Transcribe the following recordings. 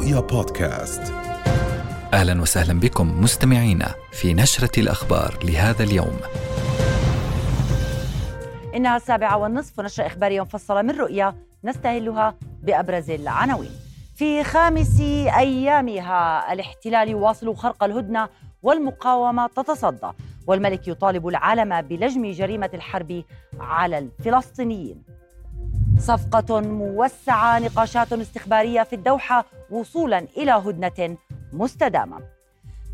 رؤيا بودكاست أهلا وسهلا بكم مستمعينا في نشرة الأخبار لهذا اليوم. إنها السابعة والنصف نشره اخباريه مفصله من رؤيا نستهلها بأبرز العناوين. في خامس أيامها الاحتلال يواصل خرق الهدنة والمقاومة تتصدى والملك يطالب العالم بلجم جريمة الحرب على الفلسطينيين. صفقة موسعة نقاشات استخبارية في الدوحة وصولا إلى هدنة مستدامة.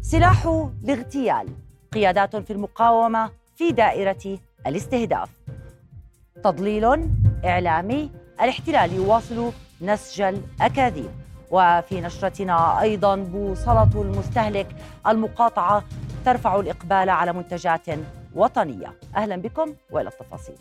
سلاح الاغتيال قيادات في المقاومة في دائرة الاستهداف. تضليل إعلامي الاحتلال يواصل نسج الأكاذيب وفي نشرتنا أيضا بوصلة المستهلك المقاطعة ترفع الإقبال على منتجات وطنية أهلا بكم وإلى التفاصيل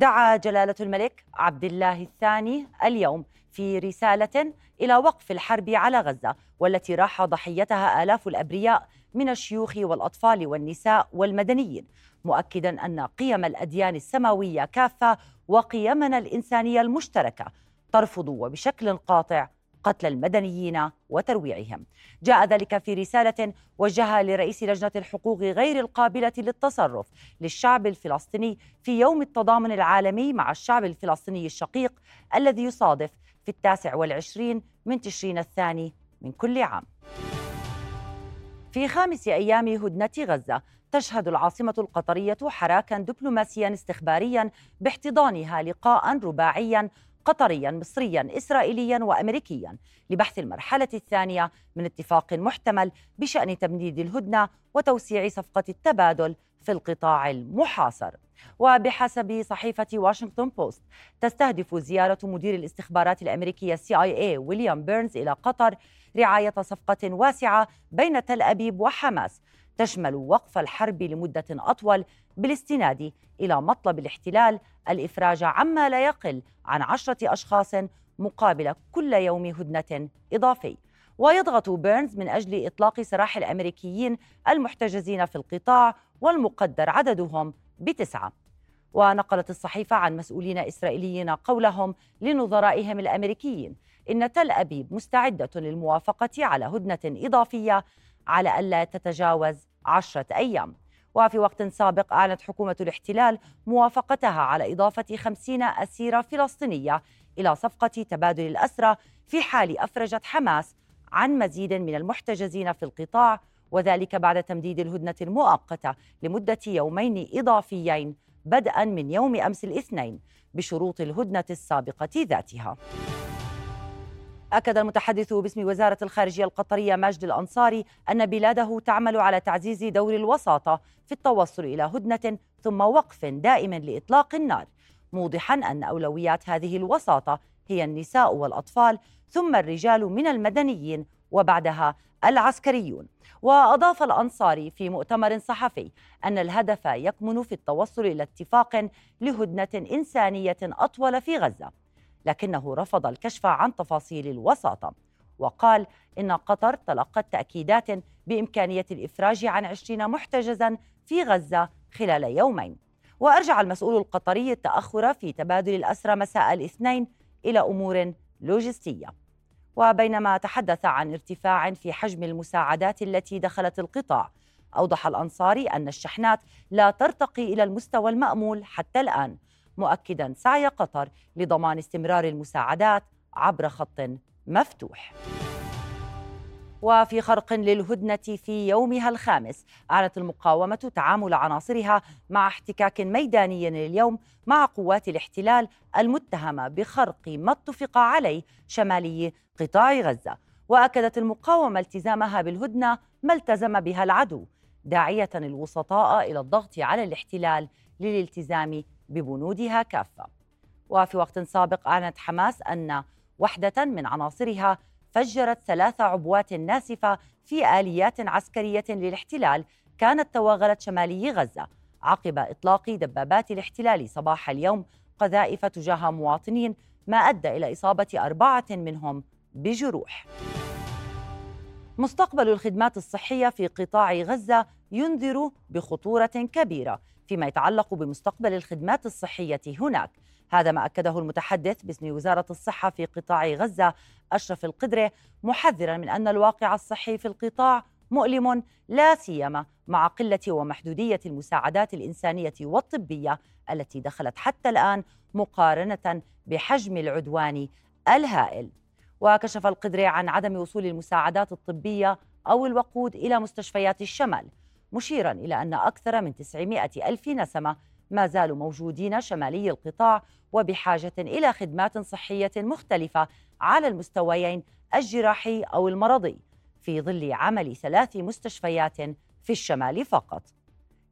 دعا جلالة الملك عبد الله الثاني اليوم في رسالة إلى وقف الحرب على غزة والتي راح ضحيتها آلاف الأبرياء من الشيوخ والأطفال والنساء والمدنيين مؤكدا أن قيم الأديان السماوية كافة وقيمنا الإنسانية المشتركة ترفض وبشكل قاطع قتل المدنيين وترويعهم. جاء ذلك في رسالة وجهها لرئيس لجنة الحقوق غير القابلة للتصرف للشعب الفلسطيني في يوم التضامن العالمي مع الشعب الفلسطيني الشقيق الذي يصادف في التاسع والعشرين من تشرين الثاني من كل عام. في خامس أيام هدنة غزة تشهد العاصمة القطرية حراكا دبلوماسيا استخباريا باحتضانها لقاء رباعيا قطريا مصريا اسرائيليا وامريكيا لبحث المرحلة الثانية من اتفاق محتمل بشأن تمديد الهدنة وتوسيع صفقة التبادل في القطاع المحاصر. وبحسب صحيفة واشنطن بوست تستهدف زيارة مدير الاستخبارات الأمريكية CIA ويليام بيرنز إلى قطر رعاية صفقة واسعة بين تل أبيب وحماس تشمل وقف الحرب لمدة أطول بالاستناد إلى مطلب الاحتلال الإفراج عما لا يقل عن عشرة أشخاص مقابل كل يوم هدنة إضافي. ويضغط بيرنز من أجل إطلاق سراح الأمريكيين المحتجزين في القطاع والمقدر عددهم بتسعة. ونقلت الصحيفة عن مسؤولين إسرائيليين قولهم لنظرائهم الأمريكيين إن تل أبيب مستعدة للموافقة على هدنة إضافية على ألا تتجاوز عشرة أيام. وفي وقت سابق أعلنت حكومة الاحتلال موافقتها على إضافة خمسين أسيرة فلسطينية إلى صفقة تبادل الأسرى في حال أفرجت حماس عن مزيد من المحتجزين في القطاع وذلك بعد تمديد الهدنة المؤقتة لمدة يومين إضافيين بدءا من يوم أمس الاثنين بشروط الهدنة السابقة ذاتها. أكد المتحدث باسم وزارة الخارجية القطرية ماجد الأنصاري أن بلاده تعمل على تعزيز دور الوساطة في التوصل إلى هدنة ثم وقف دائم لإطلاق النار موضحا أن أولويات هذه الوساطة هي النساء والأطفال ثم الرجال من المدنيين وبعدها العسكريون. وأضاف الأنصاري في مؤتمر صحفي أن الهدف يكمن في التوصل إلى اتفاق لهدنة إنسانية أطول في غزة. لكنه رفض الكشف عن تفاصيل الوساطة وقال إن قطر تلقت تأكيدات بإمكانية الإفراج عن عشرين محتجزا في غزة خلال يومين. وأرجع المسؤول القطري التأخر في تبادل الأسرى مساء الاثنين إلى أمور لوجستية. وبينما تحدث عن ارتفاع في حجم المساعدات التي دخلت القطاع أوضح الأنصاري أن الشحنات لا ترتقي إلى المستوى المأمول حتى الآن مؤكدا سعي قطر لضمان استمرار المساعدات عبر خط مفتوح. وفي خرق للهدنة في يومها الخامس أعلنت المقاومة تعامل عناصرها مع احتكاك ميداني اليوم مع قوات الاحتلال المتهمة بخرق ما اتفق عليه شمالي قطاع غزة. وأكدت المقاومة التزامها بالهدنة ما التزم بها العدو داعية الوسطاء إلى الضغط على الاحتلال للالتزام ببنودها كافة. وفي وقت سابق أعلنت حماس أن وحدة من عناصرها فجرت ثلاث عبوات ناسفة في آليات عسكرية للاحتلال كانت توغلت شمالي غزة. عقب إطلاق دبابات الاحتلال صباح اليوم قذائف تجاه مواطنين ما أدى إلى إصابة أربعة منهم بجروح. مستقبل الخدمات الصحية في قطاع غزة ينذر بخطورة كبيرة. فيما يتعلق بمستقبل الخدمات الصحية هناك. هذا ما أكده المتحدث باسم وزارة الصحة في قطاع غزة أشرف القدرة محذرا من أن الواقع الصحي في القطاع مؤلم لا سيما مع قلة ومحدودية المساعدات الإنسانية والطبية التي دخلت حتى الآن مقارنة بحجم العدوان الهائل. وكشف القدري عن عدم وصول المساعدات الطبية أو الوقود إلى مستشفيات الشمال. مشيرا إلى أن أكثر من 900 ألف نسمة ما زالوا موجودين شمالي القطاع وبحاجة إلى خدمات صحية مختلفة على المستويين الجراحي أو المرضي في ظل عمل ثلاث مستشفيات في الشمال فقط.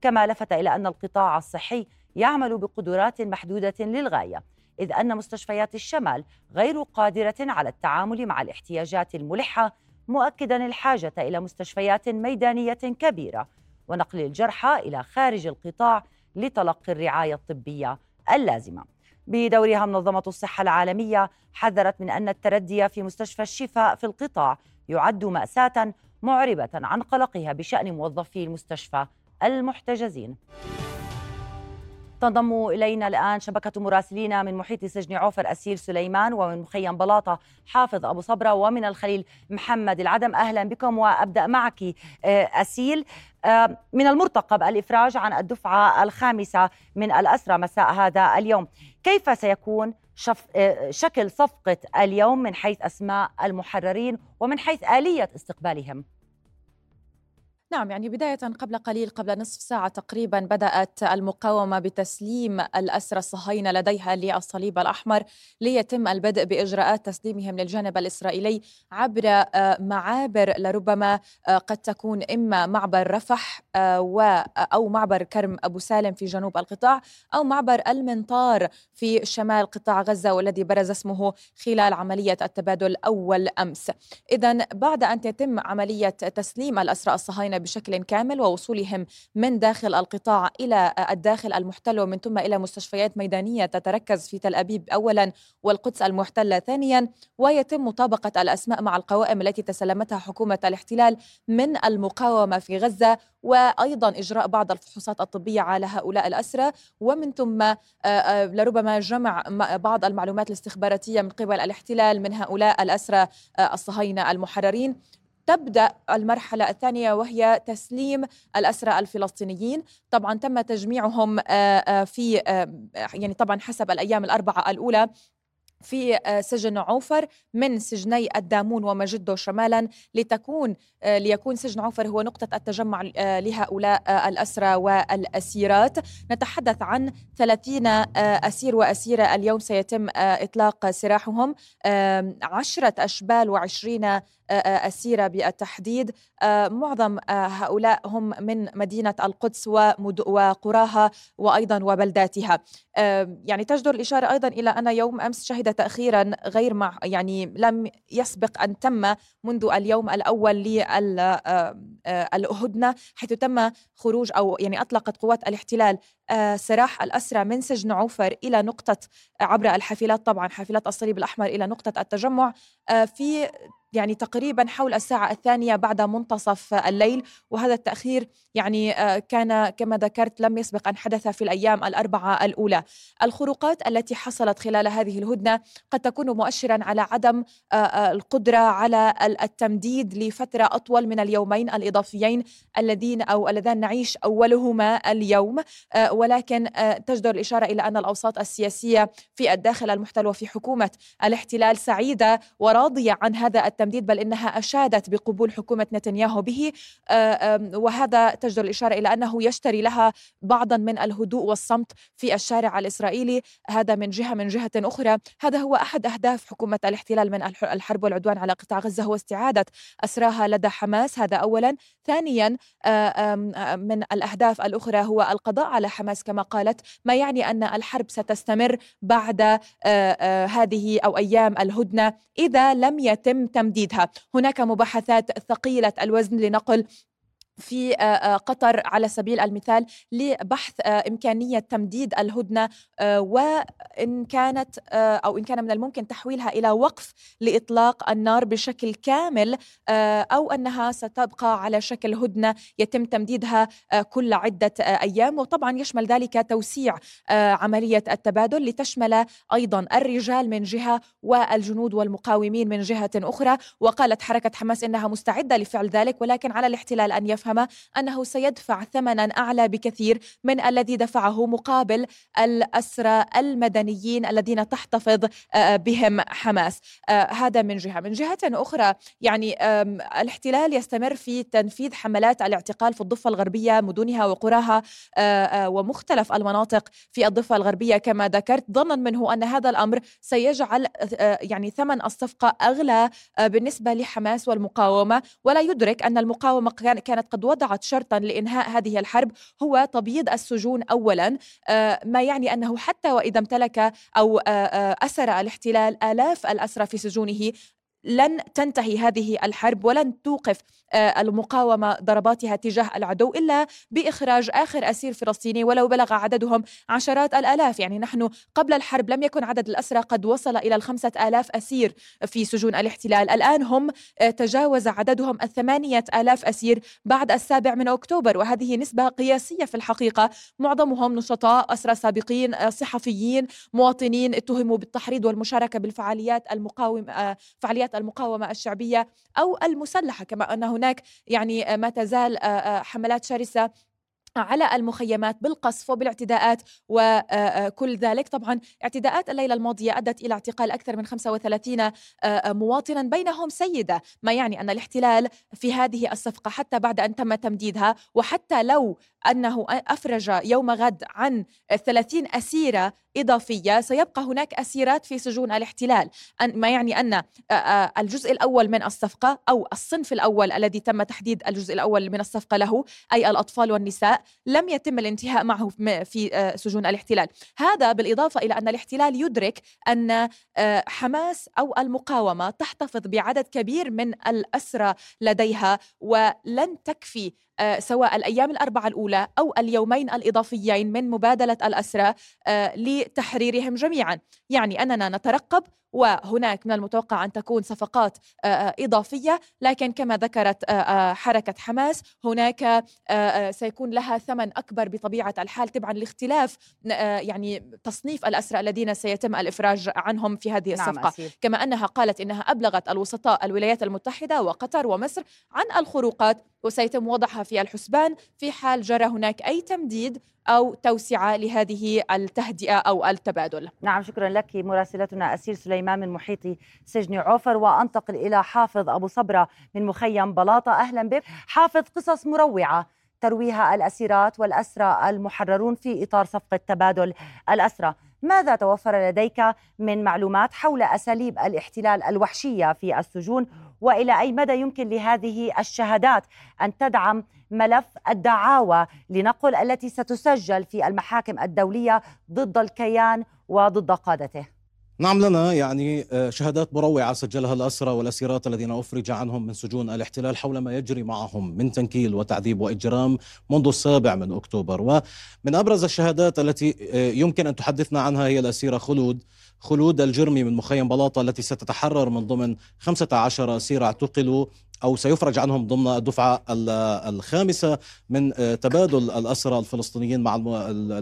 كما لفت إلى أن القطاع الصحي يعمل بقدرات محدودة للغاية إذ أن مستشفيات الشمال غير قادرة على التعامل مع الاحتياجات الملحة مؤكدا الحاجة إلى مستشفيات ميدانية كبيرة ونقل الجرحى إلى خارج القطاع لتلقي الرعاية الطبية اللازمة. بدورها منظمة الصحة العالمية حذرت من أن التردي في مستشفى الشفاء في القطاع يعد مأساة معربة عن قلقها بشأن موظفي المستشفى المحتجزين. تنضم إلينا الآن شبكة مراسلين من محيط سجن عوفر أسيل سليمان ومن مخيم بلاطة حافظ أبو صبرة ومن الخليل محمد العدم. أهلا بكم وأبدأ معك آه، أسيل. آه، من المرتقب الإفراج عن الدفعة الخامسة من الأسرى مساء هذا اليوم. كيف سيكون شف... آه، شكل صفقة اليوم من حيث أسماء المحررين ومن حيث آلية استقبالهم؟ نعم يعني بداية قبل قليل قبل نصف ساعة تقريبا بدأت المقاومة بتسليم الأسرى الصهاينة لديها للصليب الأحمر ليتم البدء بإجراءات تسليمهم للجانب الإسرائيلي عبر آه، معابر لربما آه، قد تكون إما معبر رفح آه، أو معبر كرم أبو سالم في جنوب القطاع أو معبر المنطار في شمال قطاع غزة والذي برز اسمه خلال عملية التبادل أول أمس. إذا بعد أن تتم عملية تسليم الأسرى الصهاينة بشكل كامل ووصولهم من داخل القطاع إلى الداخل المحتل ومن ثم إلى مستشفيات ميدانية تتركز في تل أبيب أولا والقدس المحتلة ثانيا ويتم مطابقة الأسماء مع القوائم التي تسلمتها حكومة الاحتلال من المقاومة في غزة وأيضا إجراء بعض الفحوصات الطبية على هؤلاء الأسرى. ومن ثم آه، آه، لربما جمع بعض المعلومات الاستخباراتية من قبل الاحتلال من هؤلاء الأسرى آه، الصهاينة المحررين. تبدأ المرحلة الثانية وهي تسليم الأسرى الفلسطينيين. طبعا تم تجميعهم في يعني طبعا حسب الأيام الأربعة الأولى في آه، سجن عوفر من سجني الدامون ومجدو شمالا لتكون آه، ليكون سجن عوفر هو نقطة التجمع آه، لهؤلاء الأسرى والأسيرات. نتحدث عن 30 أسير وأسيرة اليوم سيتم إطلاق سراحهم. عشرة أشبال وعشرين أسيرة بالتحديد. معظم هؤلاء هم من مدينة القدس وقراها وأيضا وبلداتها. يعني تجدر الإشارة أيضا إلى أن يوم أمس شهد تأخيرا غير مع يعني لم يسبق أن تم منذ اليوم الأول للهدنة حيث تم خروج أو يعني أطلقت قوات الاحتلال. سراح الأسرى من سجن عوفر إلى نقطة عبر الحافلات طبعا حافلات الصليب الأحمر إلى نقطة التجمع. في يعني تقريبا حول الساعة الثانية بعد منتصف الليل وهذا التأخير يعني آه، كان كما ذكرت لم يسبق أن حدث في الأيام الأربعة الأولى. الخروقات التي حصلت خلال هذه الهدنة قد تكون مؤشرا على عدم آه، آه، القدرة على التمديد لفترة أطول من اليومين الإضافيين الذين أو اللذان نعيش أولهما اليوم. ولكن تجدر الإشارة إلى أن الأوساط السياسية في الداخل المحتل وفي حكومة الاحتلال سعيدة وراضية عن هذا التمديد بل إنها أشادت بقبول حكومة نتنياهو به. آه، وهذا تجدر الإشارة إلى أنه يشتري لها بعضا من الهدوء والصمت في الشارع الإسرائيلي. هذا من جهة من جهة أخرى. هذا هو أحد أهداف حكومة الاحتلال من الحرب والعدوان على قطاع غزة هو استعادة أسراها لدى حماس. هذا أولا. ثانيا آه، من الأهداف الأخرى هو القضاء على حماس كما قالت. ما يعني أن الحرب ستستمر بعد آه، هذه أو أيام الهدنة؟ إذا لم يتم تمديدها. هناك مباحثات ثقيلة الوزن لنقل في قطر على سبيل المثال لبحث إمكانية تمديد الهدنة وإن كانت أو إن كان من الممكن تحويلها إلى وقف لإطلاق النار بشكل كامل أو أنها ستبقى على شكل هدنة يتم تمديدها كل عدة أيام. وطبعا يشمل ذلك توسيع عملية التبادل لتشمل أيضا الرجال من جهة والجنود والمقاومين من جهة أخرى. وقالت حركة حماس إنها مستعدة لفعل ذلك ولكن على الاحتلال أن يفهم يفهم أنه سيدفع ثمنا أعلى بكثير من الذي دفعه مقابل الأسرى المدنيين الذين تحتفظ آه، بهم حماس. آه، هذا من جهة. من جهة أخرى يعني الاحتلال يستمر في تنفيذ حملات الاعتقال في الضفة الغربية مدنها وقراها آه، ومختلف المناطق في الضفة الغربية. كما ذكرت ظنا منه أن هذا الأمر سيجعل يعني ثمن الصفقة أغلى بالنسبة لحماس والمقاومة. ولا يدرك أن المقاومة كانت قد قد وضعت شرطا لإنهاء هذه الحرب هو تبييض السجون أولا. آه، ما يعني أنه حتى وإذا امتلك أو آه، آه، أسر الاحتلال آلاف الأسرى في سجونه لن تنتهي هذه الحرب ولن توقف المقاومة ضرباتها تجاه العدو إلا بإخراج آخر أسير فلسطيني ولو بلغ عددهم عشرات الآلاف. يعني نحن قبل الحرب لم يكن عدد الأسرى قد وصل إلى الخمسة آلاف أسير في سجون الاحتلال. الآن هم آه، تجاوز عددهم الثمانية آلاف أسير بعد السابع من أكتوبر وهذه نسبة قياسية في الحقيقة. معظمهم نشطاء أسرى سابقين آه، صحفيين مواطنين اتهموا بالتحريض والمشاركة بالفعاليات المقاوم فعاليات المقاومة الشعبية أو المسلحة كما أن هناك يعني ما تزال حملات شرسة على المخيمات بالقصف وبالاعتداءات وكل ذلك. طبعا اعتداءات الليلة الماضية أدت إلى اعتقال أكثر من 35 مواطنا بينهم سيدة ما يعني أن الاحتلال في هذه الصفقة حتى بعد أن تم تمديدها وحتى لو أنه أفرج يوم غد عن 30 أسيرة إضافية سيبقى هناك أسيرات في سجون الاحتلال. ما يعني أن الجزء الأول من الصفقة أو الصنف الأول الذي تم تحديد الجزء الأول من الصفقة له أي الأطفال والنساء لم يتم الانتهاء معه في سجون الاحتلال. هذا بالإضافة إلى أن الاحتلال يدرك أن حماس أو المقاومة تحتفظ بعدد كبير من الأسرى لديها ولن تكفي سواء الأيام الأربعة الأولى أو اليومين الإضافيين من مبادلة الأسرى لتحريرهم جميعا. يعني أننا نترقب وهناك من المتوقع أن تكون صفقات إضافية. لكن كما ذكرت حركة حماس هناك سيكون لها ثمن أكبر بطبيعة الحال. تبعا لاختلاف يعني تصنيف الأسرى الذين سيتم الإفراج عنهم في هذه نعم، الصفقة. نعم كما أنها قالت إنها أبلغت الوسطاء الولايات المتحدة وقطر ومصر عن الخروقات وسيتم وضعها في الحسبان. في حال جرى هناك أي تمديد أو توسعة لهذه التهدئة أو التبادل. نعم شكرا لك. مراسلتنا أسير سليمان. من محيط سجن عوفر وأنتقل إلى حافظ أبو صبرة من مخيم بلاطة. أهلا بك. حافظ قصص مروعة. ترويها الأسيرات والأسرى المحررون في إطار صفقة تبادل الأسرى. ماذا توفر لديك من معلومات حول أساليب الاحتلال الوحشية في السجون؟ وإلى أي مدى يمكن لهذه الشهادات أن تدعم ملف الدعاوى لنقل التي ستسجل في المحاكم الدولية ضد الكيان وضد قادته؟ نعم لنا يعني آه، شهادات مروعة سجلها الأسرى والأسيرات الذين أفرج عنهم من سجون الاحتلال حول ما يجري معهم من تنكيل وتعذيب وإجرام منذ السابع من أكتوبر. ومن أبرز الشهادات التي آه، يمكن أن تحدثنا عنها هي الأسيرة خلود. خلود الجرمي من مخيم بلاطة التي ستتحرر من ضمن 15 أسير اعتقلوا أو سيفرج عنهم ضمن الدفعة الخامسة من آه، تبادل الأسرى الفلسطينيين مع الم...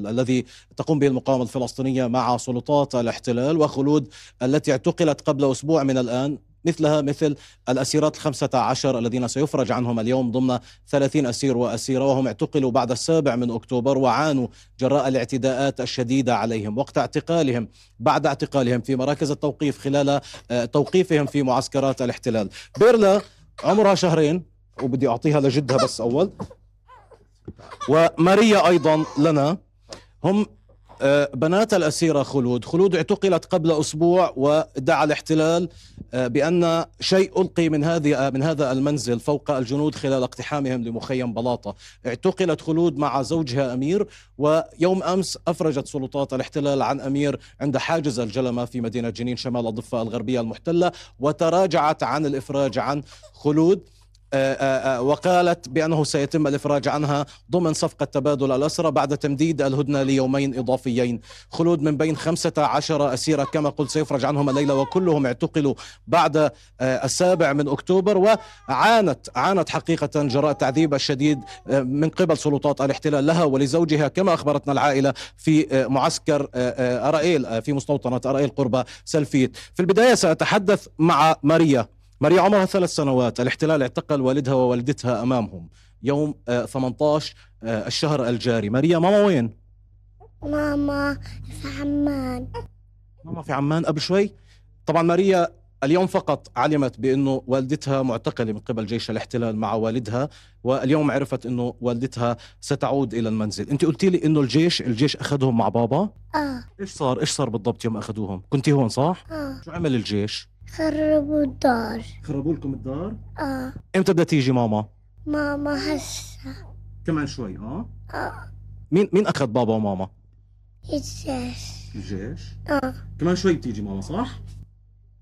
الذي تقوم به المقاومة الفلسطينية مع سلطات الاحتلال وخلود التي اعتقلت قبل أسبوع من الآن مثلها مثل الأسيرات الخمسة عشر الذين سيفرج عنهم اليوم ضمن ثلاثين أسير وأسيرة وهم اعتقلوا بعد السابع من أكتوبر وعانوا جراء الاعتداءات الشديدة عليهم وقت اعتقالهم بعد اعتقالهم في مراكز التوقيف خلال آه، توقيفهم في معسكرات الاحتلال. بيرلا عمرها شهرين وبدي أعطيها لجدها بس أول. وماريا أيضا لنا. هم بنات الأسيرة خلود. خلود اعتقلت قبل أسبوع وادعى الاحتلال آه، بأن شيء ألقي من هذه من هذا المنزل فوق الجنود خلال اقتحامهم لمخيم بلاطة. اعتقلت خلود مع زوجها أمير ويوم أمس أفرجت سلطات الاحتلال عن أمير عند حاجز الجلمة في مدينة جنين شمال الضفة الغربية المحتلة وتراجعت عن الإفراج عن خلود. آه، آه، آه، وقالت بأنه سيتم الإفراج عنها ضمن صفقة تبادل الأسرى بعد تمديد الهدنة ليومين إضافيين. خلود من بين 15 أسيرة كما قلت سيفرج عنهم الليلة وكلهم اعتقلوا بعد السابع من أكتوبر. وعانت عانت حقيقة جراء التعذيب الشديد من قبل سلطات الاحتلال لها ولزوجها كما أخبرتنا العائلة في معسكر أرائيل في مستوطنة أرائيل قرب سلفيت. في البداية سأتحدث مع ماريا. ماريا عمرها ثلاث سنوات. الاحتلال اعتقل والدها ووالدتها أمامهم. يوم 18 آه، آه، الشهر الجاري. ماريا ماما وين؟ ماما في عمان. ماما في عمان. قبل شوي؟ طبعا ماريا اليوم فقط علمت بأنه والدتها معتقلة من قبل جيش الاحتلال مع والدها واليوم عرفت أنه والدتها ستعود إلى المنزل. أنت قلتي لي أنه الجيش الجيش أخذهم مع بابا؟ آه. إيش صار؟ إيش صار بالضبط يوم أخذوهم؟ كنتي هون صح؟ آه. شو عمل الجيش؟ خربوا الدار. خربوا لكم الدار؟ آه. إمتى بدها تيجي ماما؟ ماما هسه. كمان شوي آه؟ آه. مين مين أخذ بابا وماما؟ الجيش. الجيش؟ آه. كمان شوي بتيجي ماما صح؟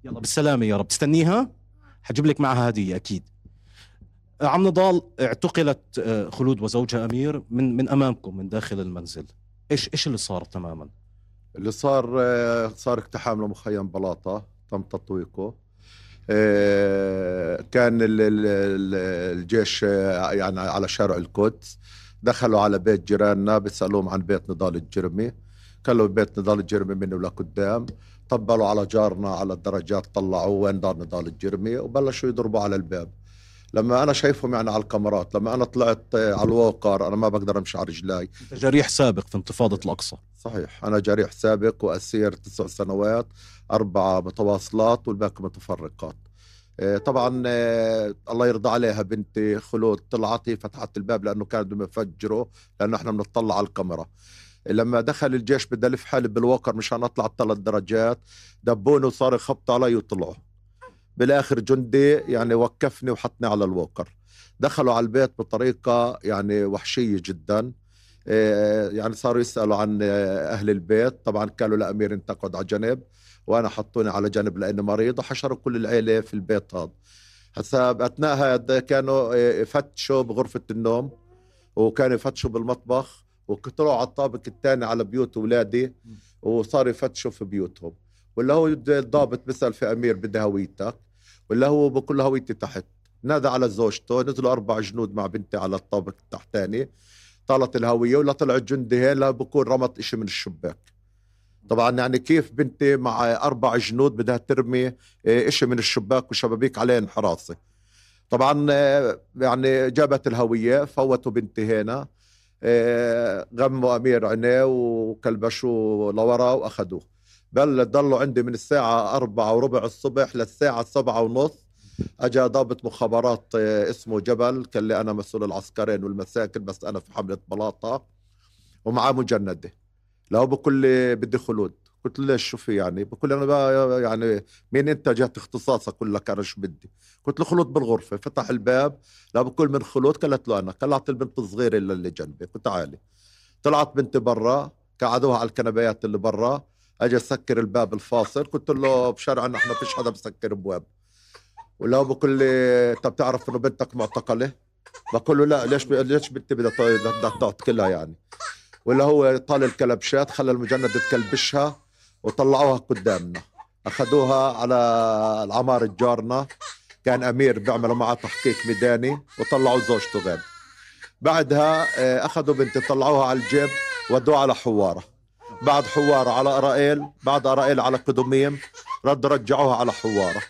يلا بالسلامة يا رب. تستنيها؟ حجيب لك معها هدية أكيد. عم نضال اعتقلت آه، خلود وزوجها أمير من من أمامكم من داخل المنزل. إيش إيش اللي صار تماما؟ اللي صار آه، صار اقتحام لمخيم بلاطة. تم تطويقه. آه، كان الجيش آه، يعني على شارع القدس. دخلوا على بيت جيراننا بيسألوهم عن بيت نضال الجرمي. كانوا بيت نضال الجرمي منه لقدام طبلوا على جارنا على الدرجات طلعوه وين دار نضال الجرمي وبلشوا يضربوا على الباب. لما أنا شايفهم يعني على الكاميرات لما أنا طلعت على الووكر أنا ما بقدر أمشي على رجلاي. جريح سابق في انتفاضة الأقصى. صحيح. أنا جريح سابق وأسير تسع سنوات اربعه متواصلات والباقي متفرقات. آه، طبعا آه، الله يرضى عليها بنتي خلود طلعت هي فتحت الباب لأنه كانوا بدهم يفجروا لأنه إحنا بنطلع على الكاميرا. لما دخل الجيش بدي ألف حالي بالوكر مشان أطلع الثلاث درجات دبوني وصار يخبط علي وطلعوا. بالآخر جندي يعني وقفني وحطني على الوكر دخلوا على البيت بطريقة يعني وحشية جدا. آه، يعني صاروا يسألوا عن أهل البيت. طبعا قالوا لامير أنت اقعد على جنب. وأنا حطوني على جنب لاني مريض وحشروا كل العيلة في البيت هذا. هسا أثناء هذا كانوا آه، يفتشوا بغرفة النوم. وكانوا يفتشوا بالمطبخ. وطلعوا على الطابق الثاني على بيوت اولادي وصاروا يفتشوا في بيوتهم. ولا هو الضابط بيسأل في أمير بدي هويتك ولا هو بكل هويتي تحت. نادى على زوجته نزلوا أربع جنود مع بنتي على الطابق التحتاني طالت الهوية ولا طلع الجندي هين لا بكون رمط إشي من الشباك. طبعا يعني كيف بنتي مع أربع جنود بدها ترمي آه، إشي من الشباك وشبابيك عليهم حراسه طبعا آه، يعني جابت الهوية فوتوا بنتي هنا آه، غموا أمير عينيه وكلبشوه لورا وأخذوه. بل ضلوا عندي من الساعة أربعة وربع الصبح للساعة سبعة ونص. اجى ضابط مخابرات اسمه جبل كان لي أنا مسؤول العسكرين والمساكن بس أنا في حملة بلاطة ومعاه مجندة. لو بقول لي بدي خلود. قلت له ليش؟ شو في يعني بقول أنا يعني مين أنت؟ جهه اختصاصك أقول لك أنا شو بدي. قلت له خلود بالغرفة. فتح الباب لا بقول من خلود قالت له أنا. طلعت البنت الصغيرة اللي جنبي. قلت تعالي طلعت بنتي برا قعدوها على الكنبيات اللي برا. اجى سكر الباب الفاصل. قلت له بشرعنا إحنا فيش حدا بسكر ابواب ولا هو بقول لي انت بتعرف إنه بنتك معتقلة؟ بقول له لا ليش ليش بنتي بدها تعتقلها يعني؟ ولا هو طال الكلبشات خلى المجند تكلبشها وطلعوها قدامنا. أخذوها على العمار جارنا كان أمير بيعملوا معه تحقيق ميداني وطلعوا زوجته غير بعدها آه، أخذوا بنتي طلعوها على الجيب ودوها على حواره بعد حواره على إرائيل بعد إرائيل على قدوميم. رد رجعوها على حوارة.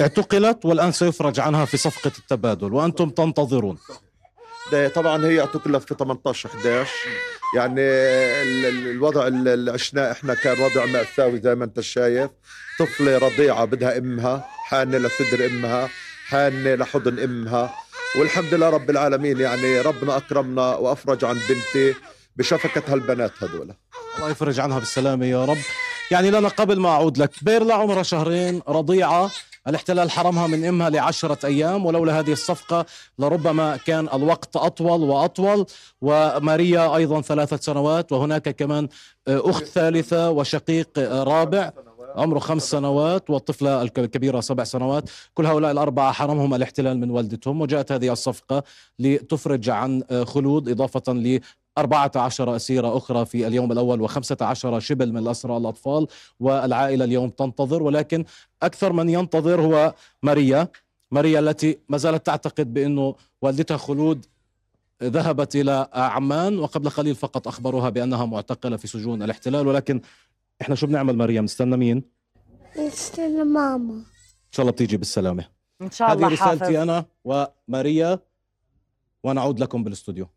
اعتقلت والآن سيفرج عنها في صفقة التبادل وأنتم تنتظرون. طبعا هي اعتقلت في 18 11 يعني الوضع اللي عشناه إحنا كان وضع مأساوي زي ما أنت شايف. طفلة رضيعة بدها أمها حانة لصدر أمها حانة لحضن أمها. والحمد لله رب العالمين يعني ربنا أكرمنا وأفرج عن بنتي بشفقة هالبنات هذول الله يفرج عنها بالسلامة يا رب. يعني لنا قبل ما أعود لك بيرلا عمرها شهرين رضيعة الاحتلال حرمها من إمها لعشرة أيام ولولا هذه الصفقة لربما كان الوقت أطول وأطول وماريا أيضا ثلاثة سنوات وهناك كمان أخت ثالثة وشقيق رابع. عمره خمس سنوات والطفلة الكبيرة سبع سنوات. كل هؤلاء الأربعة حرمهم الاحتلال من والدتهم وجاءت هذه الصفقة لتفرج عن خلود إضافة ل 14 أسيرة أخرى في اليوم الأول و15 شبل من الأسرى الأطفال والعائلة اليوم تنتظر. ولكن أكثر من ينتظر هو ماريا. ماريا التي ما زالت تعتقد بأنه والدتها خلود ذهبت إلى عمان وقبل قليل فقط أخبروها بأنها معتقلة في سجون الاحتلال. ولكن إحنا شو بنعمل ماريا نستنى مين؟ نستنى ماما. إن شاء الله بتيجي بالسلامة. إن شاء الله هذه رسالتي حافظ. أنا وماريا ونعود لكم بالأستوديو.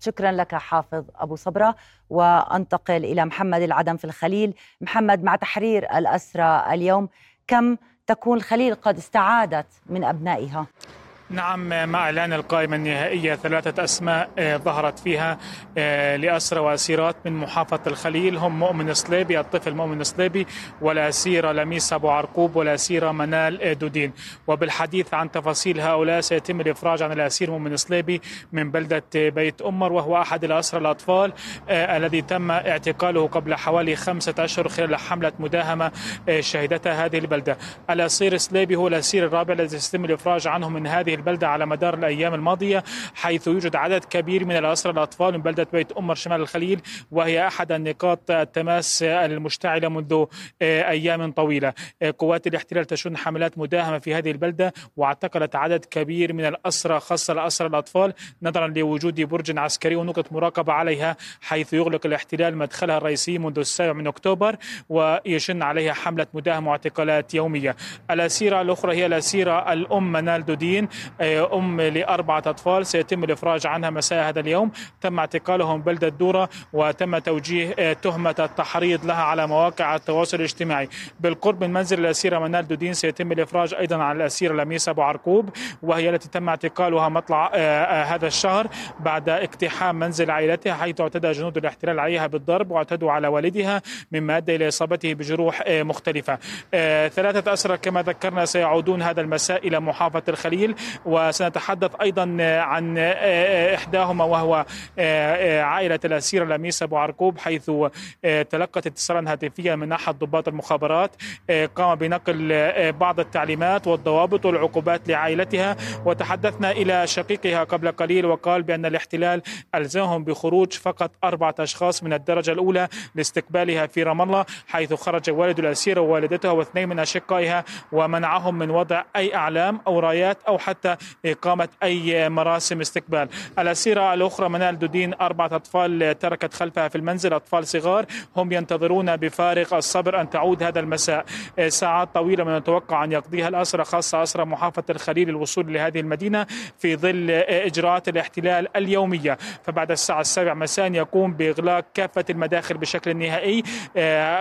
شكرا لك حافظ أبو صبرة وأنتقل إلى محمد العدم في الخليل. محمد مع تحرير الأسرى اليوم كم تكون الخليل قد استعادت من أبنائها؟ نعم مع إعلان القائمة النهائية ثلاثة أسماء آه، ظهرت فيها آه، لأسرى وأسيرات من محافظة الخليل. هم مؤمن صليبي الطفل مؤمن صليبي والاسيره لميس أبو عرقوب والاسيره منال آه، دودين. وبالحديث عن تفاصيل هؤلاء سيتم الإفراج عن الأسير مؤمن صليبي من بلدة بيت أمر وهو أحد الأسرى الأطفال الذي تم اعتقاله قبل حوالي خمسة أشهر خلال حملة مداهمة شهدتها هذه البلدة. الأسير صليبي هو الأسير الرابع الذي سيتم الإفراج عنه من هذه البلدة على مدار الأيام الماضية حيث يوجد عدد كبير من الأسرى الأطفال من بلدة بيت أمر شمال الخليل وهي أحد النقاط التماس المشتعلة منذ أيام طويلة. قوات الاحتلال تشن حملات مداهمة في هذه البلدة واعتقلت عدد كبير من الأسرى خاصة الأسرى الأطفال نظرا لوجود برج عسكري ونقطة مراقبة عليها حيث يغلق الاحتلال مدخلها الرئيسي منذ السابع من أكتوبر ويشن عليها حملة مداهمة واعتقالات يومية. الأسيرة الأخرى هي الأسيرة الأم منال دودين آه، أم لأربعة أطفال سيتم الإفراج عنها مساء هذا اليوم. تم اعتقالهم بلدة دورة وتم توجيه آه، تهمة التحريض لها على مواقع التواصل الاجتماعي. بالقرب من منزل الأسيرة منال دودين سيتم الإفراج أيضا عن الأسيرة لميس أبو عرقوب وهي التي تم اعتقالها مطلع آه، هذا الشهر بعد اقتحام منزل عائلتها حيث اعتدى جنود الاحتلال عليها بالضرب واعتدوا على والدها مما أدى إلى إصابته بجروح مختلفة. ثلاثة أسرى كما ذكرنا سيعودون هذا المساء إلى محافظة الخليل. وسنتحدث أيضا عن إحداهما وهو عائلة الأسير لميس أبو عرقوب حيث تلقت اتصالا هاتفيا من أحد ضباط المخابرات قام بنقل بعض التعليمات والضوابط والعقوبات لعائلتها وتحدثنا إلى شقيقها قبل قليل وقال بأن الاحتلال ألزمهم بخروج فقط أربعة أشخاص من الدرجة الأولى لاستقبالها في رام الله حيث خرج والد الاسيره ووالدتها واثنين من أشقائها ومنعهم من وضع أي أعلام أو رايات أو حتى إقامة أي مراسم استقبال. الأسيرة الأخرى منال دودين أربعة أطفال تركت خلفها في المنزل أطفال صغار. هم ينتظرون بفارغ الصبر أن تعود هذا المساء. ساعات طويلة من المتوقع أن يقضيها الأسرى خاصة أسرى محافظة الخليل الوصول لهذه المدينة في ظل إجراءات الاحتلال اليومية. فبعد الساعة السابعة مساء يقوم بإغلاق كافة المداخل بشكل نهائي.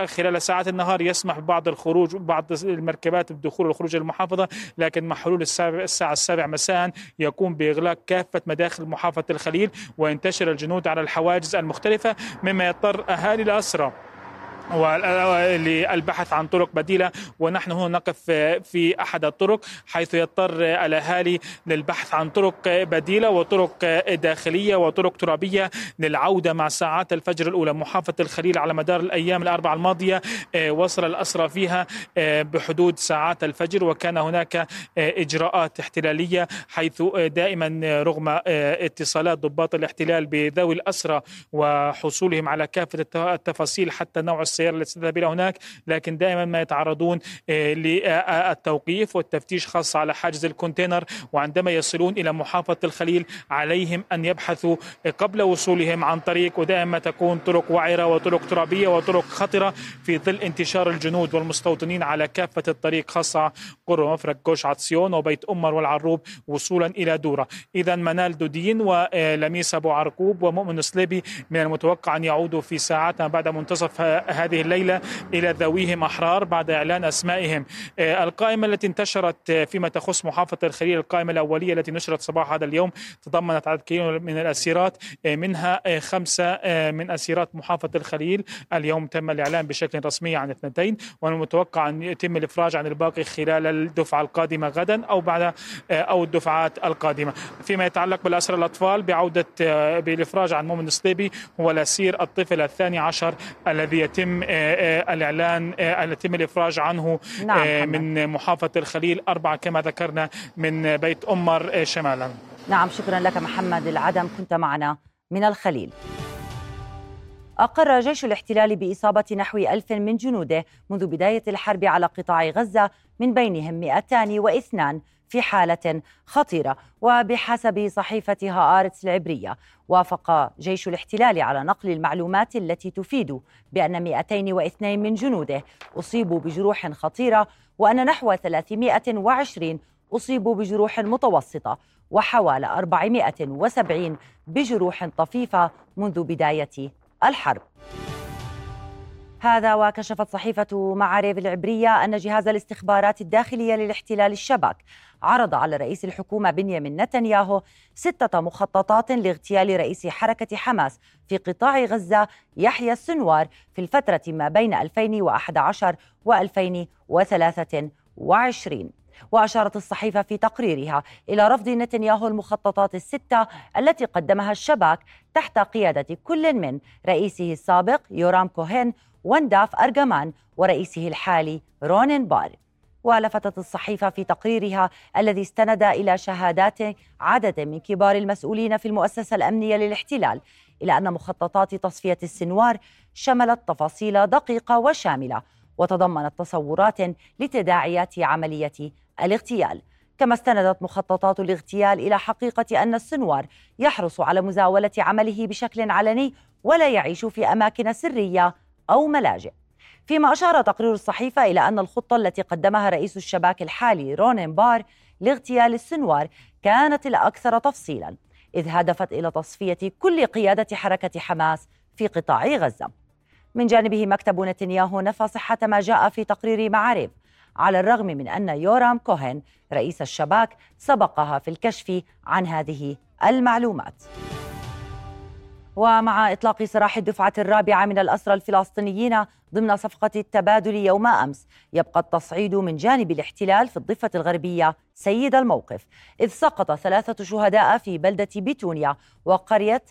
خلال ساعات النهار يسمح ببعض الخروج بعض المركبات بالدخول والخروج المحافظة لكن مع حلول الساعة السابعة مساء يقوم بإغلاق كافة مداخل محافظة الخليل وينتشر الجنود على الحواجز المختلفة مما يضطر أهالي الأسرى للبحث عن طرق بديلة ونحن هنا نقف في أحد الطرق حيث يضطر الأهالي للبحث عن طرق بديلة وطرق داخلية وطرق ترابية للعودة مع ساعات الفجر الأولى. محافظة الخليل على مدار الأيام الأربعة الماضية وصل الأسرى فيها بحدود ساعات الفجر وكان هناك إجراءات احتلالية حيث دائما رغم اتصالات ضباط الاحتلال بذوي الأسرى وحصولهم على كافة التفاصيل حتى نوع السيارة التي تذهب إلى هناك لكن دائما ما يتعرضون آه، للتوقيف والتفتيش خاصة على حاجز الكونتينر وعندما يصلون إلى محافظة الخليل عليهم أن يبحثوا قبل وصولهم عن طريق ودائما تكون طرق وعرة وطرق ترابية وطرق خطرة في ظل انتشار الجنود والمستوطنين على كافة الطريق خاصة قرب مفرق جوش عطسيون وبيت أمر والعروب وصولا إلى دورة. إذا منال دودين ولميس أبو عرقوب ومؤمن سليبي من المتوقع أن يعودوا في ساعات بعد منتصف هذه الليلة إلى ذويهم أحرار بعد إعلان أسمائهم. آه، القائمة التي انتشرت فيما تخص محافظة الخليل القائمة الأولية التي نشرت صباح هذا اليوم تضمنت عدد كبير من الأسيرات آه، منها آه، خمسة من أسيرات محافظة الخليل. اليوم تم الإعلان بشكل رسمي عن اثنتين والمتوقع أن يتم الإفراج عن الباقي خلال الدفعة القادمة غدا أو بعد أو الدفعات القادمة. فيما يتعلق بالأسرى الأطفال بعودة بالإفراج عن مؤمن الصليبي هو الأسير الطفل الثاني عشر الذي يتم يتم الإعلان يتم الإفراج عنه نعم من محافظة الخليل أربعة كما ذكرنا من بيت أمر شمالا. نعم شكرا لك محمد العدم كنت معنا من الخليل. أقر جيش الاحتلال بإصابة نحو ألف من جنوده منذ بداية الحرب على قطاع غزة من بينهم 202 في حالة خطيرة. وبحسب صحيفة هآرتس العبرية وافق جيش الاحتلال على نقل المعلومات التي تفيد بأن 202 من جنوده أصيبوا بجروح خطيرة وأن نحو 320 أصيبوا بجروح متوسطة وحوالي 470 بجروح طفيفة منذ بداية الحرب. هذا وكشفت صحيفة معاريف العبرية أن جهاز الاستخبارات الداخلية للاحتلال الشباك عرض على رئيس الحكومة بنيامين نتنياهو ستة مخططات لاغتيال رئيس حركة حماس في قطاع غزة يحيى السنوار في الفترة ما بين 2011 و 2023 وأشارت الصحيفة في تقريرها إلى رفض نتنياهو المخططات الستة التي قدمها الشباك تحت قيادة كل من رئيسه السابق يورام كوهين وانداف أرجمان ورئيسه الحالي رونين بار. ولفتت الصحيفة في تقريرها الذي استند إلى شهادات عدد من كبار المسؤولين في المؤسسة الأمنية للاحتلال إلى أن مخططات تصفية السنوار شملت تفاصيل دقيقة وشاملة وتضمنت تصورات لتداعيات عملية الاغتيال. كما استندت مخططات الاغتيال إلى حقيقة أن السنوار يحرص على مزاولة عمله بشكل علني ولا يعيش في أماكن سرية أو ملاجئ. فيما أشار تقرير الصحيفة إلى أن الخطة التي قدمها رئيس الشباك الحالي رونين بار لاغتيال السنوار كانت الأكثر تفصيلا إذ هدفت إلى تصفية كل قيادة حركة حماس في قطاع غزة. من جانبه مكتب نتنياهو نفى صحة ما جاء في تقرير معارف على الرغم من أن يورام كوهن رئيس الشباك سبقها في الكشف عن هذه المعلومات. ومع إطلاق سراح الدفعة الرابعة من الأسرى الفلسطينيين ضمن صفقة التبادل يوم أمس يبقى التصعيد من جانب الاحتلال في الضفة الغربية سيد الموقف. إذ سقط ثلاثة شهداء في بلدة بيتونيا وقرية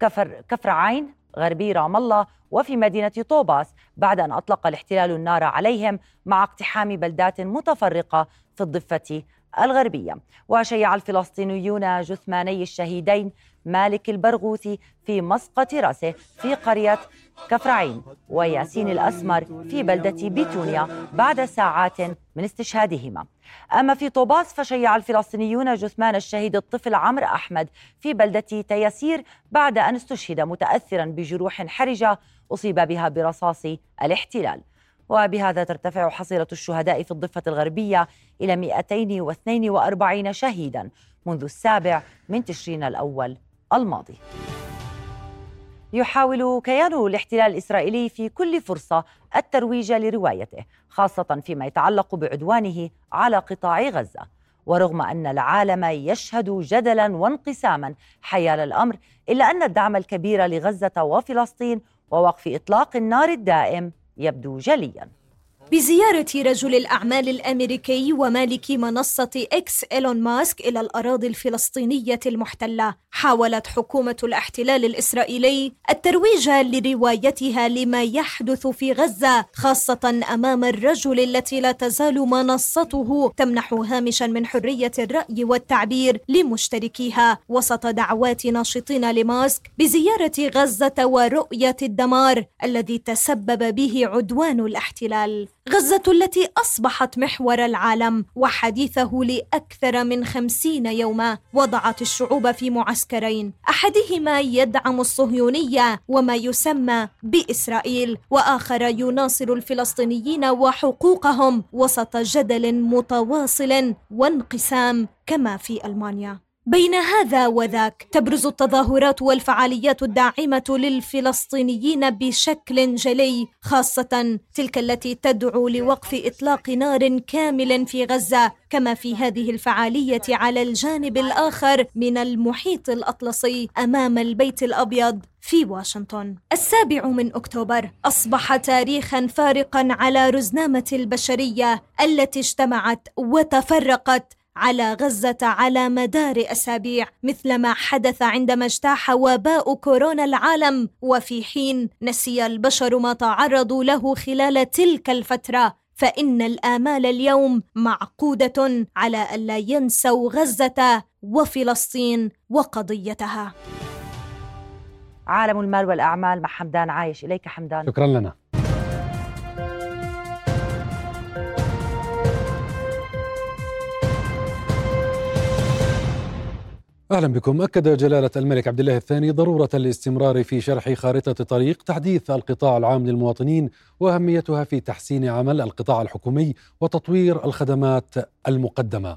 كفر, كفر عين غربي رام الله وفي مدينة طوباس بعد أن أطلق الاحتلال النار عليهم مع اقتحام بلدات متفرقة في الضفة الغربية. وشيع الفلسطينيون جثماني الشهيدين مالك البرغوثي في مسقط رأسه في قرية كفرعين وياسين الأسمر في بلدة بيتونيا بعد ساعات من استشهادهما. أما في طوباس فشيع الفلسطينيون جثمان الشهيد الطفل عمرو أحمد في بلدة تياسير بعد أن استشهد متأثرا بجروح حرجة أصيب بها برصاص الاحتلال. وبهذا ترتفع حصيلة الشهداء في الضفة الغربية إلى 242 شهيدا منذ السابع من تشرين الأول. الماضي. يحاول كيان الاحتلال الإسرائيلي في كل فرصة الترويج لروايته خاصة فيما يتعلق بعدوانه على قطاع غزة. ورغم أن العالم يشهد جدلا وانقساما حيال الأمر إلا أن الدعم الكبير لغزة وفلسطين ووقف إطلاق النار الدائم يبدو جليا. بزيارة رجل الأعمال الأمريكي ومالك منصة إكس إيلون ماسك إلى الأراضي الفلسطينية المحتلة. حاولت حكومة الاحتلال الإسرائيلي الترويج لروايتها لما يحدث في غزة خاصة أمام الرجل التي لا تزال منصته تمنح هامشا من حرية الرأي والتعبير لمشتركيها. وسط دعوات ناشطين لماسك بزيارة غزة ورؤية الدمار الذي تسبب به عدوان الاحتلال. غزة التي أصبحت محور العالم وحديثه لأكثر من خمسين يوما وضعت الشعوب في معسكرين. أحدهما يدعم الصهيونية وما يسمى بإسرائيل وآخر يناصر الفلسطينيين وحقوقهم وسط جدل متواصل وانقسام كما في ألمانيا. بين هذا وذاك تبرز التظاهرات والفعاليات الداعمة للفلسطينيين بشكل جلي خاصة تلك التي تدعو لوقف إطلاق نار كامل في غزة كما في هذه الفعالية على الجانب الآخر من المحيط الأطلسي أمام البيت الأبيض في واشنطن. السابع من أكتوبر أصبح تاريخا فارقا على رزنامة البشرية التي اجتمعت وتفرقت على غزة على مدار أسابيع مثل ما حدث عندما اجتاح وباء كورونا العالم وفي حين نسي البشر ما تعرضوا له خلال تلك الفترة. فإن الآمال اليوم معقودة على ألا ينسوا غزة وفلسطين وقضيتها. عالم المال والأعمال مع حمدان عايش. إليك حمدان. شكرا لنا. أهلا بكم. أكد جلالة الملك عبد الله الثاني ضرورة الاستمرار في شرح خارطة طريق تحديث القطاع العام للمواطنين وأهميتها في تحسين عمل القطاع الحكومي وتطوير الخدمات المقدمة.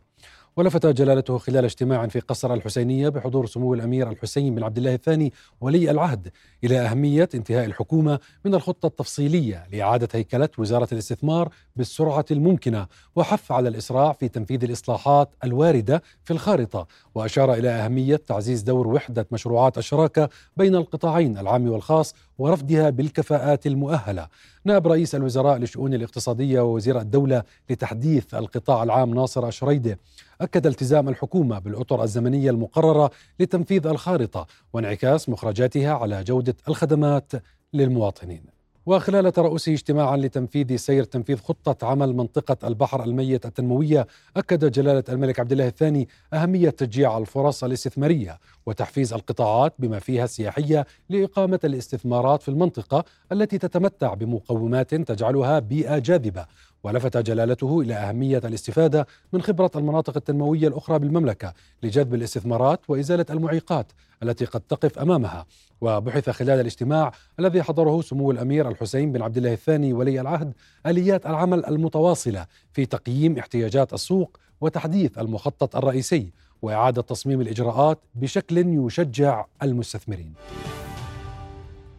ولفت جلالته خلال اجتماع في قصر الحسينية بحضور سمو الأمير الحسين بن عبد الله الثاني ولي العهد إلى أهمية انتهاء الحكومة من الخطة التفصيلية لإعادة هيكلة وزارة الاستثمار بالسرعة الممكنة وحث على الإسراع في تنفيذ الإصلاحات الواردة في الخارطة وأشار إلى أهمية تعزيز دور وحدة مشروعات الشراكه بين القطاعين العام والخاص ورفضها بالكفاءات المؤهلة. نائب رئيس الوزراء للشؤون الاقتصادية ووزير الدولة لتحديث القطاع العام ناصر أشريده أكد التزام الحكومة بالأطر الزمنية المقررة لتنفيذ الخارطة وانعكاس مخرجاتها على جودة الخدمات للمواطنين. وخلال ترأسه اجتماعا لتنفيذ سير تنفيذ خطة عمل منطقة البحر الميت التنموية أكد جلالة الملك عبد الله الثاني أهمية تشجيع الفرص الاستثمارية وتحفيز القطاعات بما فيها السياحية لإقامة الاستثمارات في المنطقة التي تتمتع بمقومات تجعلها بيئة جاذبة. ولفت جلالته إلى أهمية الاستفادة من خبرة المناطق التنموية الأخرى بالمملكة لجذب الاستثمارات وإزالة المعيقات التي قد تقف أمامها. وبحث خلال الاجتماع الذي حضره سمو الأمير الحسين بن عبد الله الثاني ولي العهد آليات العمل المتواصلة في تقييم احتياجات السوق وتحديث المخطط الرئيسي. وإعادة تصميم الإجراءات بشكل يشجع المستثمرين.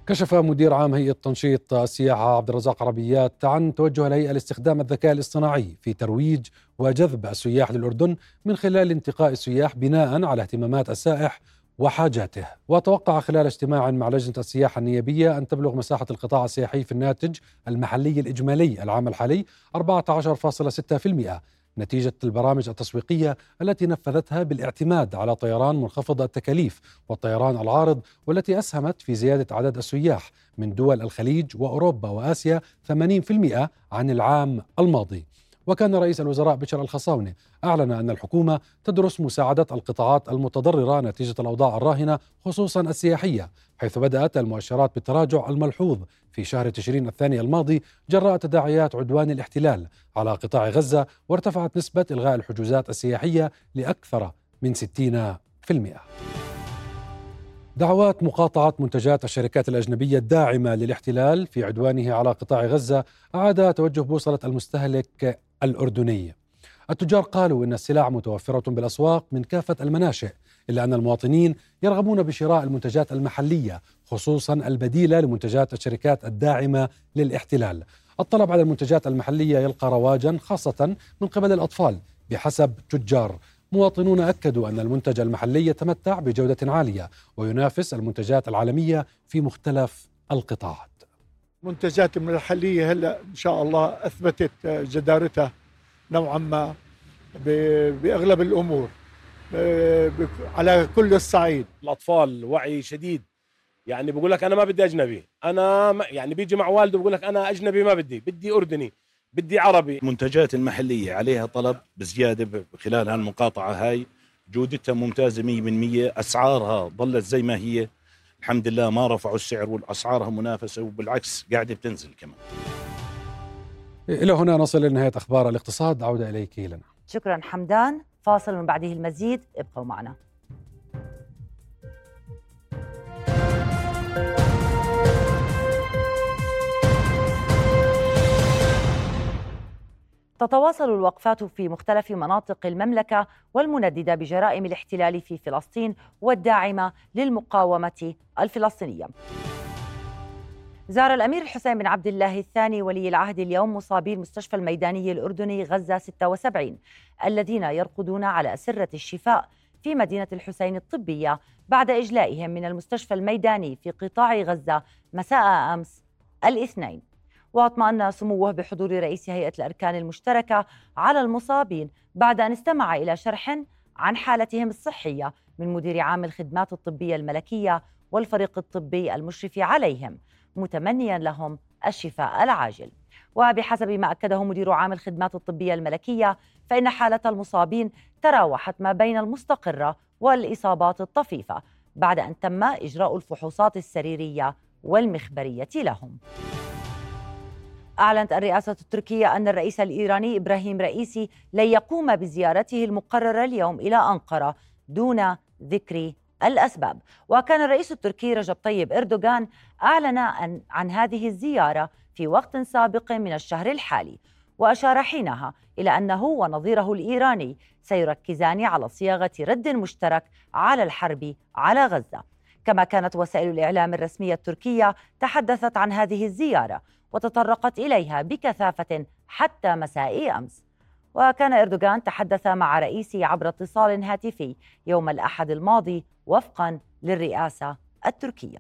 كشف مدير عام هيئة تنشيط السياحة عبد الرزاق عربيات عن توجه الهيئة لاستخدام الذكاء الاصطناعي في ترويج وجذب السياح للأردن من خلال انتقاء السياح بناء على اهتمامات السائح وحاجاته وتوقع خلال اجتماع مع لجنة السياحة النيابية أن تبلغ مساحة القطاع السياحي في الناتج المحلي الإجمالي العام الحالي 14.6% نتيجة البرامج التسويقية التي نفذتها بالاعتماد على طيران منخفض التكاليف والطيران العارض والتي أسهمت في زيادة عدد السياح من دول الخليج وأوروبا وآسيا 80% عن العام الماضي. وكان رئيس الوزراء بشر الخصاونة أعلن أن الحكومة تدرس مساعدة القطاعات المتضررة نتيجة الأوضاع الراهنة خصوصا السياحية حيث بدأت المؤشرات بالتراجع الملحوظ في شهر تشرين الثاني الماضي جراء تداعيات عدوان الاحتلال على قطاع غزة وارتفعت نسبة إلغاء الحجوزات السياحية لأكثر من 60%. دعوات مقاطعة منتجات الشركات الأجنبية الداعمة للاحتلال في عدوانه على قطاع غزة أعاد توجه بوصلة المستهلك الأردني. التجار قالوا إن السلع متوفرة بالأسواق من كافة المناشئ إلا أن المواطنين يرغبون بشراء المنتجات المحلية خصوصا البديلة لمنتجات الشركات الداعمة للاحتلال. الطلب على المنتجات المحلية يلقى رواجا خاصة من قبل الأطفال بحسب تجار. مواطنون أكدوا أن المنتج المحلي يتمتع بجودة عالية وينافس المنتجات العالمية في مختلف القطاعات. المنتجات المحلية هلا إن شاء الله أثبتت جدارتها نوعا ما بأغلب الأمور على كل الصعيد. الأطفال وعي شديد. يعني بقول لك أنا ما بدي أجنبي. أنا يعني بيجي مع والده بقول لك أنا أجنبي ما بدي بدي أردني. بدي عربي. المنتجات المحلية عليها طلب بزيادة خلال هالمقاطعة هاي. جودتها ممتازة 100% أسعارها ظلت زي ما هي. الحمد لله ما رفعوا السعر والأسعارها منافسة وبالعكس قاعدة بتنزل كمان. إلى هنا نصل لنهاية أخبار الاقتصاد. عودة إليك لنا شكرا حمدان. فاصل من بعده المزيد. ابقوا معنا. تتواصل الوقفات في مختلف مناطق المملكة والمنددة بجرائم الاحتلال في فلسطين والداعمة للمقاومة الفلسطينية. زار الأمير الحسين بن عبد الله الثاني ولي العهد اليوم مصابي المستشفى الميداني الأردني غزة 76 الذين يرقدون على أسرة الشفاء في مدينة الحسين الطبية بعد إجلائهم من المستشفى الميداني في قطاع غزة مساء أمس الاثنين. واطمأن سموه بحضور رئيس هيئة الأركان المشتركة على المصابين بعد أن استمع إلى شرح عن حالتهم الصحية من مدير عام الخدمات الطبية الملكية والفريق الطبي المشرف عليهم متمنيا لهم الشفاء العاجل. وبحسب ما أكده مدير عام الخدمات الطبية الملكية فإن حالة المصابين تراوحت ما بين المستقرة والإصابات الطفيفة بعد أن تم إجراء الفحوصات السريرية والمخبرية لهم. أعلنت الرئاسة التركية أن الرئيس الإيراني إبراهيم رئيسي لن يقوم بزيارته المقررة اليوم إلى أنقرة دون ذكر الأسباب. وكان الرئيس التركي رجب طيب إردوغان أعلن عن هذه الزيارة في وقت سابق من الشهر الحالي وأشار حينها إلى أنه ونظيره الإيراني سيركزان على صياغة رد مشترك على الحرب على غزة. كما كانت وسائل الإعلام الرسمية التركية تحدثت عن هذه الزيارة وتطرقت إليها بكثافة حتى مساء أمس. وكان إردوغان تحدث مع رئيسه عبر اتصال هاتفي يوم الأحد الماضي وفقا للرئاسة التركية.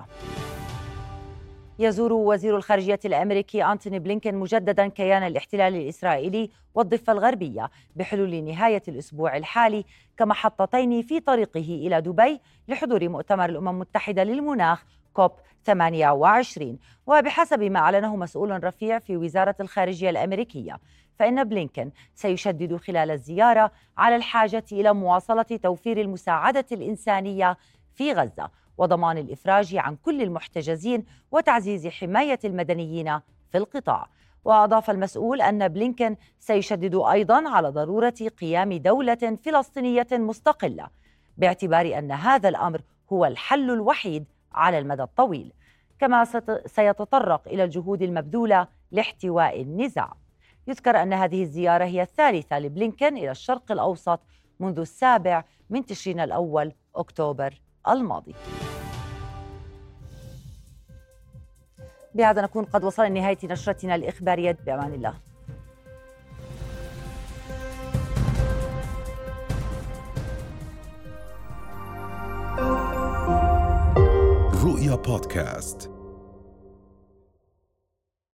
يزور وزير الخارجية الأمريكي أنتوني بلينكين مجددا كيان الاحتلال الإسرائيلي والضفة الغربية بحلول نهاية الأسبوع الحالي كمحطتين في طريقه إلى دبي لحضور مؤتمر الأمم المتحدة للمناخ كوب 28 وبحسب ما أعلنه مسؤول رفيع في وزارة الخارجية الأمريكية فإن بلينكن سيشدد خلال الزيارة على الحاجة إلى مواصلة توفير المساعدة الإنسانية في غزة وضمان الإفراج عن كل المحتجزين وتعزيز حماية المدنيين في القطاع. وأضاف المسؤول أن بلينكن سيشدد أيضا على ضرورة قيام دولة فلسطينية مستقلة باعتبار أن هذا الأمر هو الحل الوحيد على المدى الطويل كما سيتطرق إلى الجهود المبذولة لاحتواء النزاع. يذكر أن هذه الزيارة هي الثالثة لبلينكن إلى الشرق الأوسط منذ السابع من تشرين الأول أكتوبر الماضي. بهذا نكون قد وصلنا لنهاية نشرتنا الإخبارية. بأمان الله. رؤيا بودكاست